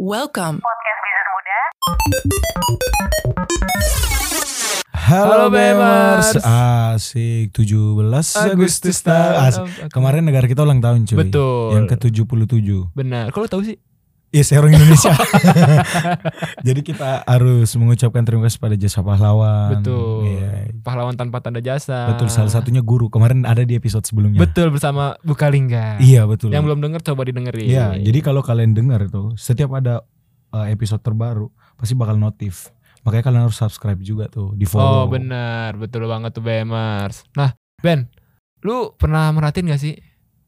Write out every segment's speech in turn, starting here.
Welcome. Podcast Bisnis Muda. Halo, Halo, Bemers. Asik 17 Agustus tahun. Asik. Oke. Kemarin negara kita ulang tahun cuy. Betul. Yang ke-77. Benar. Kalau tahu sih. Iya, saya orang Indonesia. Jadi kita harus mengucapkan terima kasih pada jasa pahlawan. Betul. Iya. Pahlawan tanpa tanda jasa. Betul, salah satunya guru. Kemarin ada di episode sebelumnya. Betul bersama Bukalingga. Iya, betul. Yang belum denger coba didengerin. Iya, jadi kalau kalian dengar itu setiap ada uh, episode terbaru pasti bakal notif. Makanya kalian harus subscribe juga tuh, di Oh follow. benar, betul banget tuh Bemers. Nah Ben, lu pernah merhatiin gak sih?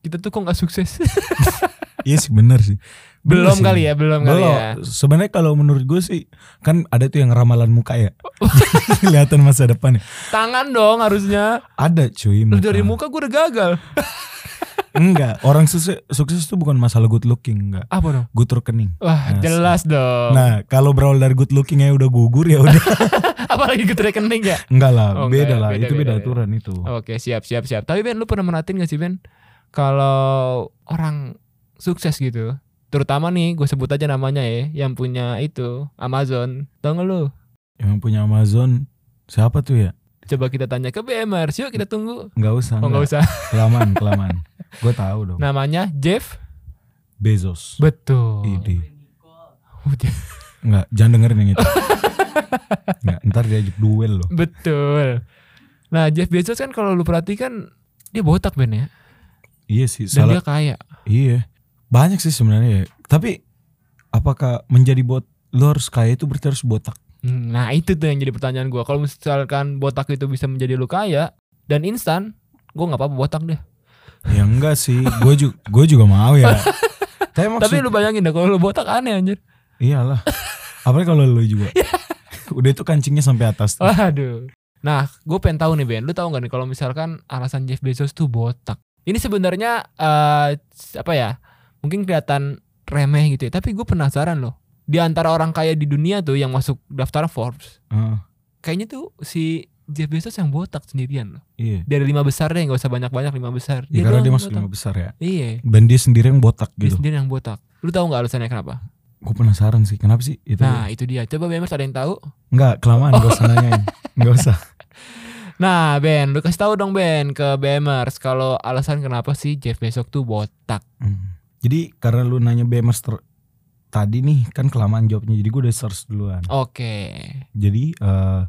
Kita tuh kok gak sukses? Iya sih bener sih. Belum sih. kali ya, belum, kali Belum. ya. Sebenarnya kalau menurut gue sih kan ada tuh yang ramalan muka ya. Kelihatan masa depan ya. Tangan dong harusnya. Ada cuy muka. dari muka gue udah gagal. Enggak, orang sukses sukses itu bukan masalah good looking enggak. Apa dong? Good rekening. Wah Nah, jelas dong. Nah, kalau berawal dari good looking ya udah gugur ya udah. Apalagi ke rekening ya? enggak lah, Oh, beda enggak ya, lah. beda, itu beda, beda, aturan itu. Oke siap siap siap. Tapi Ben lu pernah merhatiin gak sih Ben? Kalau orang sukses gitu, terutama nih gue sebut aja namanya ya, yang punya itu Amazon. Tau gak lu? Yang punya Amazon siapa tuh ya? Coba kita tanya ke BMers, yuk kita tunggu. Enggak usah. Oh nggak usah. Kelamaan, kelamaan. gue tahu dong. Namanya Jeff. Bezos. Betul. Udah. Enggak, jangan dengerin yang itu. Enggak, ntar diajak duel loh. Betul. Nah Jeff Bezos kan kalau lu perhatikan dia botak Ben ya, Iya sih, dan salah. dia kaya. Iya. Banyak sih sebenarnya ya. Tapi apakah menjadi bot lo harus kaya itu berarti harus botak? Hmm, Nah itu tuh yang jadi pertanyaan gua. Kalau misalkan botak itu bisa menjadi lu kaya dan instan, gua nggak apa-apa botak deh. Ya enggak sih. Gue juga gue juga mau ya. Tapi maksud Tapi lu bayangin deh kalau lu botak aneh anjir. iyalah. Apalagi kalau lu juga. Udah itu kancingnya sampai atas. tuh. Waduh. Nah, gue pengen tahu nih Ben, lu tahu nggak nih kalau misalkan alasan Jeff Bezos tuh botak? Ini sebenarnya eh apa ya? Mungkin kelihatan remeh gitu ya, tapi gue penasaran loh. Di antara orang kaya di dunia tuh yang masuk daftar Forbes, Heeh, kayaknya tuh si Jeff Bezos yang botak sendirian loh. iya. Dari lima besar deh, nggak usah banyak-banyak lima besar. Ya, karena doang dia masuk botak. lima besar ya. Iya, Dan dia sendiri yang botak dia gitu. sendiri yang botak. Lu tahu nggak alasannya kenapa? Gue penasaran sih. Kenapa sih itu? Nah, itu dia. Coba BMers ada yang tahu? Enggak, kelamaan gak usah nanyain. Enggak usah. Nah, Ben, lu kasih tahu dong Ben ke BMers kalau alasan kenapa sih Jeff Bezos tuh botak. Hmm. Jadi karena lu nanya BMers ter- tadi nih kan kelamaan jawabnya. Jadi gue udah search duluan. Oke. Jadi eh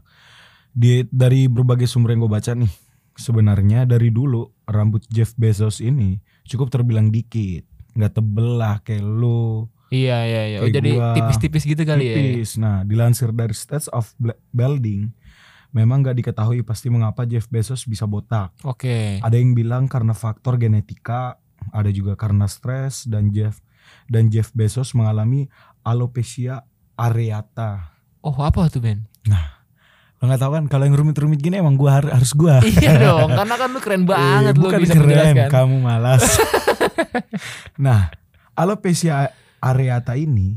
di dari berbagai sumber yang gue baca nih, sebenarnya dari dulu rambut Jeff Bezos ini cukup terbilang dikit, nggak tebel lah kayak lu, Iya iya iya. Oh, jadi tipis-tipis gitu kali ya. tipis. Nah, dilansir dari Stats of Building, memang nggak diketahui pasti mengapa Jeff Bezos bisa botak. Oke. Ada yang bilang karena faktor genetika, ada juga karena stres dan Jeff dan Jeff Bezos mengalami alopecia areata. Oh, apa tuh Ben? Lo nggak tahu kan kalau yang rumit-rumit gini emang gua har- harus gua. iya dong, karena kan lu keren banget Eh, lu bukan bisa keren, menjelaskan. kamu malas. nah, alopecia areata ini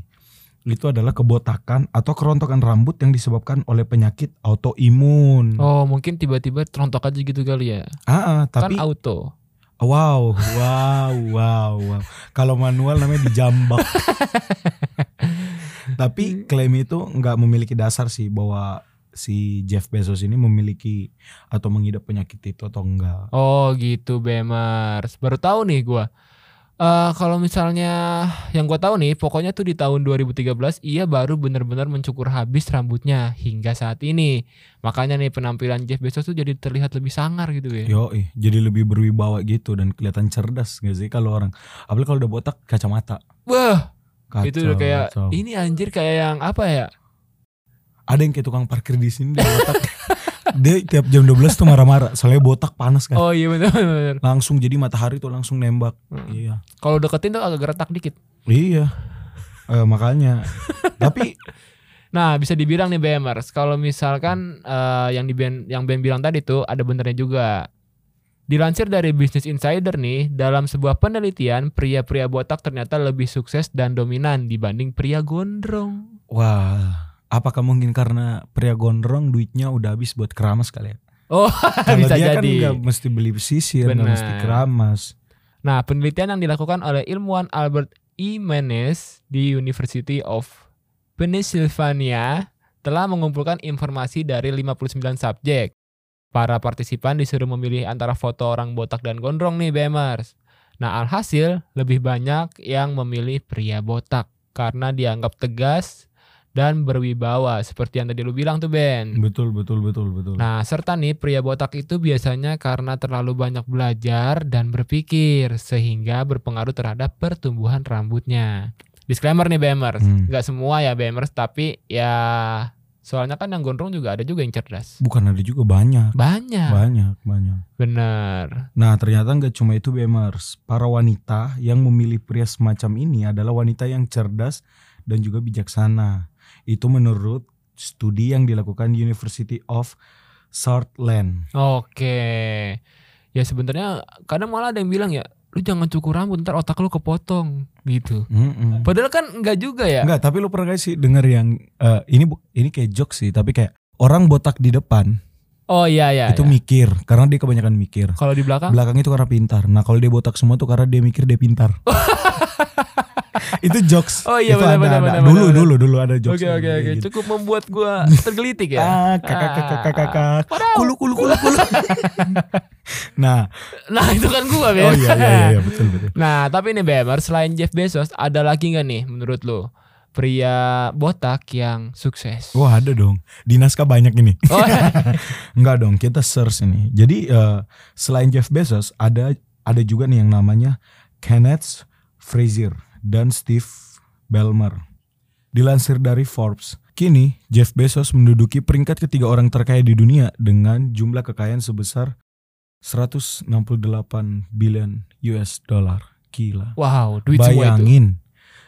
itu adalah kebotakan atau kerontokan rambut yang disebabkan oleh penyakit autoimun. Oh, mungkin tiba-tiba terontok aja gitu kali ya. Ah, ah, tapi kan auto. Wow, wow, wow, wow. Kalau manual namanya dijambak. tapi klaim itu nggak memiliki dasar sih bahwa si Jeff Bezos ini memiliki atau mengidap penyakit itu atau enggak. Oh, gitu Bemers. Baru tahu nih gua. Eh kalau misalnya yang gua tahu nih, pokoknya tuh di tahun 2013 ia baru benar-benar mencukur habis rambutnya hingga saat ini. Makanya nih penampilan Jeff Bezos tuh jadi terlihat lebih sangar gitu ya. Yo, jadi lebih berwibawa gitu dan kelihatan cerdas gak sih kalau orang. Apalagi kalau udah botak kacamata. Wah, Kacau, itu udah kayak kacau. ini anjir kayak yang apa ya? Ada yang kayak tukang parkir di sini dia botak. dia tiap jam 12 tuh marah-marah soalnya botak panas kan. Oh iya benar benar. Langsung jadi matahari tuh langsung nembak. Hmm. Iya. Kalau deketin tuh agak geretak dikit. Iya. Eh, makanya. Tapi Nah, bisa dibilang nih BMers, kalau misalkan eh, yang di Ben yang Ben bilang tadi tuh ada benernya juga. Dilansir dari Business Insider nih, dalam sebuah penelitian, pria-pria botak ternyata lebih sukses dan dominan dibanding pria gondrong. wah, apakah mungkin karena pria gondrong duitnya udah habis buat keramas kali ya? Oh, Kalau bisa dia kan jadi. nggak mesti beli sisir, nggak Benar. mesti keramas. Nah, penelitian yang dilakukan oleh ilmuwan Albert E. Manes di University of Pennsylvania telah mengumpulkan informasi dari 59 subjek. Para partisipan disuruh memilih antara foto orang botak dan gondrong nih BMers. Nah alhasil lebih banyak yang memilih pria botak karena dianggap tegas dan berwibawa seperti yang tadi lu bilang tuh Ben. Betul betul betul betul. Nah, serta nih pria botak itu biasanya karena terlalu banyak belajar dan berpikir sehingga berpengaruh terhadap pertumbuhan rambutnya. Disclaimer nih BMers, Hmm. nggak semua ya BMers tapi ya soalnya kan yang gondrong juga ada juga yang cerdas. Bukan ada juga banyak. Banyak. Banyak, banyak. Bener. Nah ternyata nggak cuma itu BMers. Para wanita yang memilih pria semacam ini adalah wanita yang cerdas dan juga bijaksana. Itu menurut studi yang dilakukan University of Southland. Oke. Ya sebenarnya kadang malah ada yang bilang ya, lu jangan cukur rambut ntar otak lu kepotong gitu. Mm-mm. Padahal kan enggak juga ya. Enggak, tapi lu pernah gak sih denger yang eh, ini ini kayak jokes sih, tapi kayak orang botak di depan Oh iya iya. itu iya. mikir karena dia kebanyakan mikir. Kalau di belakang Belakang itu karena pintar. Nah kalau dia botak semua tuh karena dia mikir dia pintar. itu jokes. Oh iya, benar, benar, benar, Dulu dulu dulu ada jokes. Oke oke oke, gitu. cukup membuat gua tergelitik ya. Ah, kakak kakak kakak kakak. Padahal- Kulu kulu kulu kulu. nah, Nah itu kan gua oh Ben. iya iya iya, iya betul betul. Nah tapi nih Bemer selain Jeff Bezos ada lagi nggak nih menurut lu pria botak yang sukses? Wah ada dong. Di naskah banyak ini. Oh, Enggak dong, kita search ini. Jadi eh, selain Jeff Bezos ada ada juga nih yang namanya Kenneth Frazier dan Steve Ballmer. Dilansir dari Forbes, kini Jeff Bezos menduduki peringkat ketiga orang terkaya di dunia dengan jumlah kekayaan sebesar 168 billion US dollar. Gila. wow duit semua itu. Bayangin,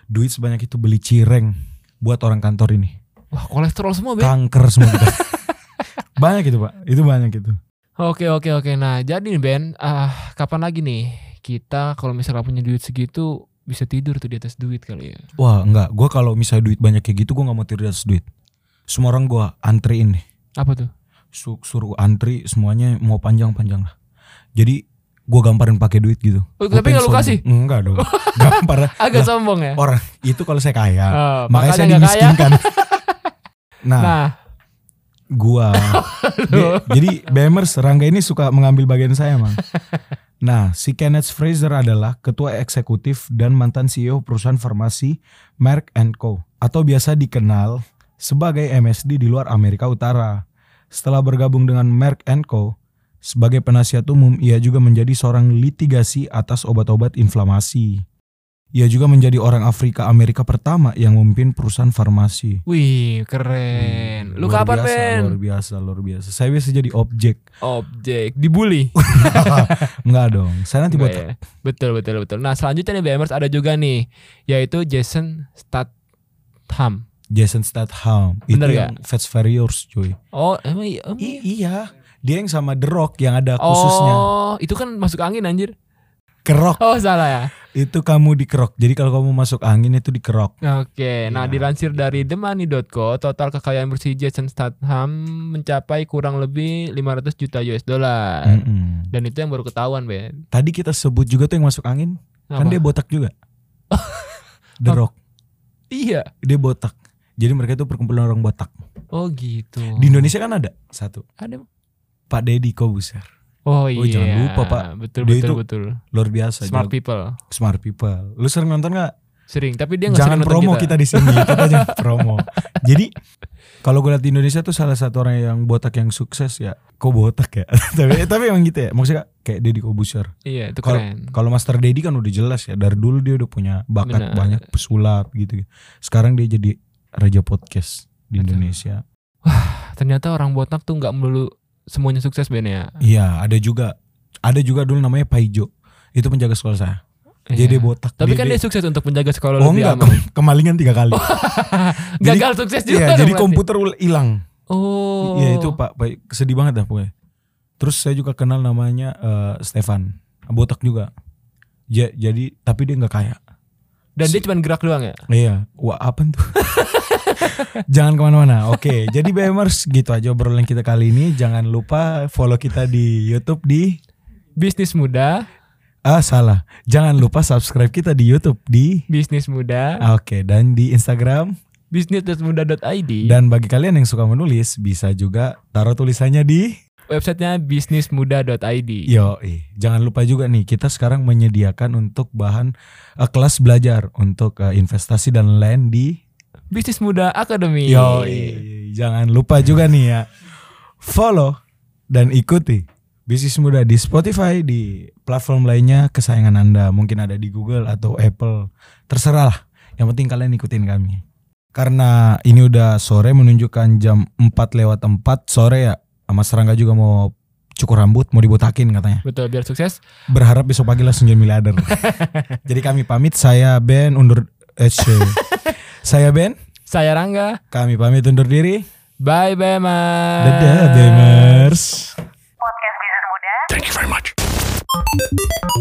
duit sebanyak itu beli cireng buat orang kantor ini. Wah kolesterol semua Ben. Kanker semua banyak itu pak, itu banyak itu. Oke oke oke. Nah jadi nih Ben, ah kapan lagi nih kita kalau misalnya punya duit segitu bisa tidur tuh di atas duit kali ya? Wah enggak, gue kalau misalnya duit banyak kayak gitu gue nggak mau tidur di atas duit. Semua orang gue antriin nih, Apa tuh? Su- suruh antri semuanya mau panjang-panjang lah. Jadi gue gamparin pakai duit gitu. Oh, tapi nggak lu kasih? Enggak dong, gampar. Agak Lah, sombong ya. orang itu kalau saya kaya, Oh, makanya saya dimiskinkan. nah, Nah, gua Dia- jadi Bemers Rangga ini suka mengambil bagian saya mang. Nah, si Kenneth Fraser adalah ketua eksekutif dan mantan CEO perusahaan farmasi Merck Co. Atau biasa dikenal sebagai MSD di luar Amerika Utara. Setelah bergabung dengan Merck Co. sebagai penasihat umum, ia juga menjadi seorang litigasi atas obat-obat inflamasi. Ia juga menjadi orang Afrika Amerika pertama yang memimpin perusahaan farmasi. wih keren. Lu Luar kapan biasa, Ben? Luar biasa, luar biasa. Saya biasa jadi objek. Objek dibully. Enggak dong. Saya nanti buat ya? Betul betul betul. Nah selanjutnya nih BMers ada juga nih, yaitu Jason Statham. Jason Statham. Bener itu gak? yang Fast Furious cuy. Oh emang iya? emang I- iya? iya. Dia yang sama The Rock yang ada khususnya. Oh itu kan masuk angin anjir. Kerok. Oh salah ya. Itu kamu dikerok. Jadi kalau kamu masuk angin itu dikerok. Oke, nah Iya. dilansir dari themoney.co, total kekayaan bersih Jason Statham mencapai kurang lebih 500 juta US dollar. Mm-mm. Dan itu yang baru ketahuan, Ben. Tadi kita sebut juga tuh yang masuk angin. Kan Apa? dia botak juga. The? Rock. Iya. Dia botak. Jadi mereka itu perkumpulan orang botak. Oh gitu. Di Indonesia kan ada satu. ada. Pak Deddy Kobuser. Oh iya. jangan lupa, Pak. Betul Dia betul itu betul. Luar biasa. Smart jago. people. Smart people. Lu sering nonton gak? Sering, tapi dia nggak jangan sering nonton promo kita. kita. di sini kita jangan promo jadi kalau gue lihat di Indonesia tuh salah satu orang yang botak yang sukses ya kok botak ya tapi tapi emang gitu ya maksudnya kayak Deddy Kobuser Iya, itu Kalau- keren. kalau Master Deddy kan udah jelas ya dari dulu dia udah punya bakat Benar. banyak pesulap gitu sekarang dia jadi raja podcast di Betul. Indonesia Ternyata orang botak tuh nggak melulu semuanya sukses Ben ya. iya ada juga ada juga dulu namanya Paijo itu penjaga sekolah saya Iya. jadi botak Tapi kan dia dia, sukses untuk menjaga sekolah oh lebih enggak aman. ke- kemalingan tiga kali jadi- Gagal sukses juga. Iya, jadi berarti. komputer hilang Oh. Iya itu Pak, Pak sedih banget dah pokoknya. Terus saya juga kenal namanya eh, Stefan, botak juga. Ja, jadi tapi dia nggak kaya. Dan dia cuma gerak doang ya. Iya, wah apa tuh? Jangan ke mana-mana. Oke, jadi BMers gitu aja obrolan kita kali ini. Jangan lupa follow kita di YouTube di Bisnis muda. Ah salah. Jangan lupa subscribe kita di YouTube di Bisnis Muda, Oke, dan di Instagram bisnis.muda.id, dan bagi kalian yang suka menulis bisa juga taruh tulisannya di websitenya bisnismuda.id. Yo, jangan lupa juga nih kita sekarang menyediakan untuk bahan eh, kelas belajar untuk eh, investasi dan lain di Bisnis Muda Academy. Yo, jangan lupa juga nih ya. Follow dan ikuti bisnis muda di Spotify di platform lainnya kesayangan anda. Mungkin ada di Google atau Apple. Terserah lah. Yang penting kalian ikutin kami. Karena ini udah sore menunjukkan jam 4 lewat 4 sore ya sama Serangga juga mau cukur rambut mau dibotakin katanya. Betul, biar sukses. berharap besok pagi langsung jadi miliarder jadi kami pamit saya Ben undur eh, saya Ben Saya Rangga. kami pamit undur diri Bye, Bemers. Dadah, Bemers. Podcast Bisnis Muda Thank you very much.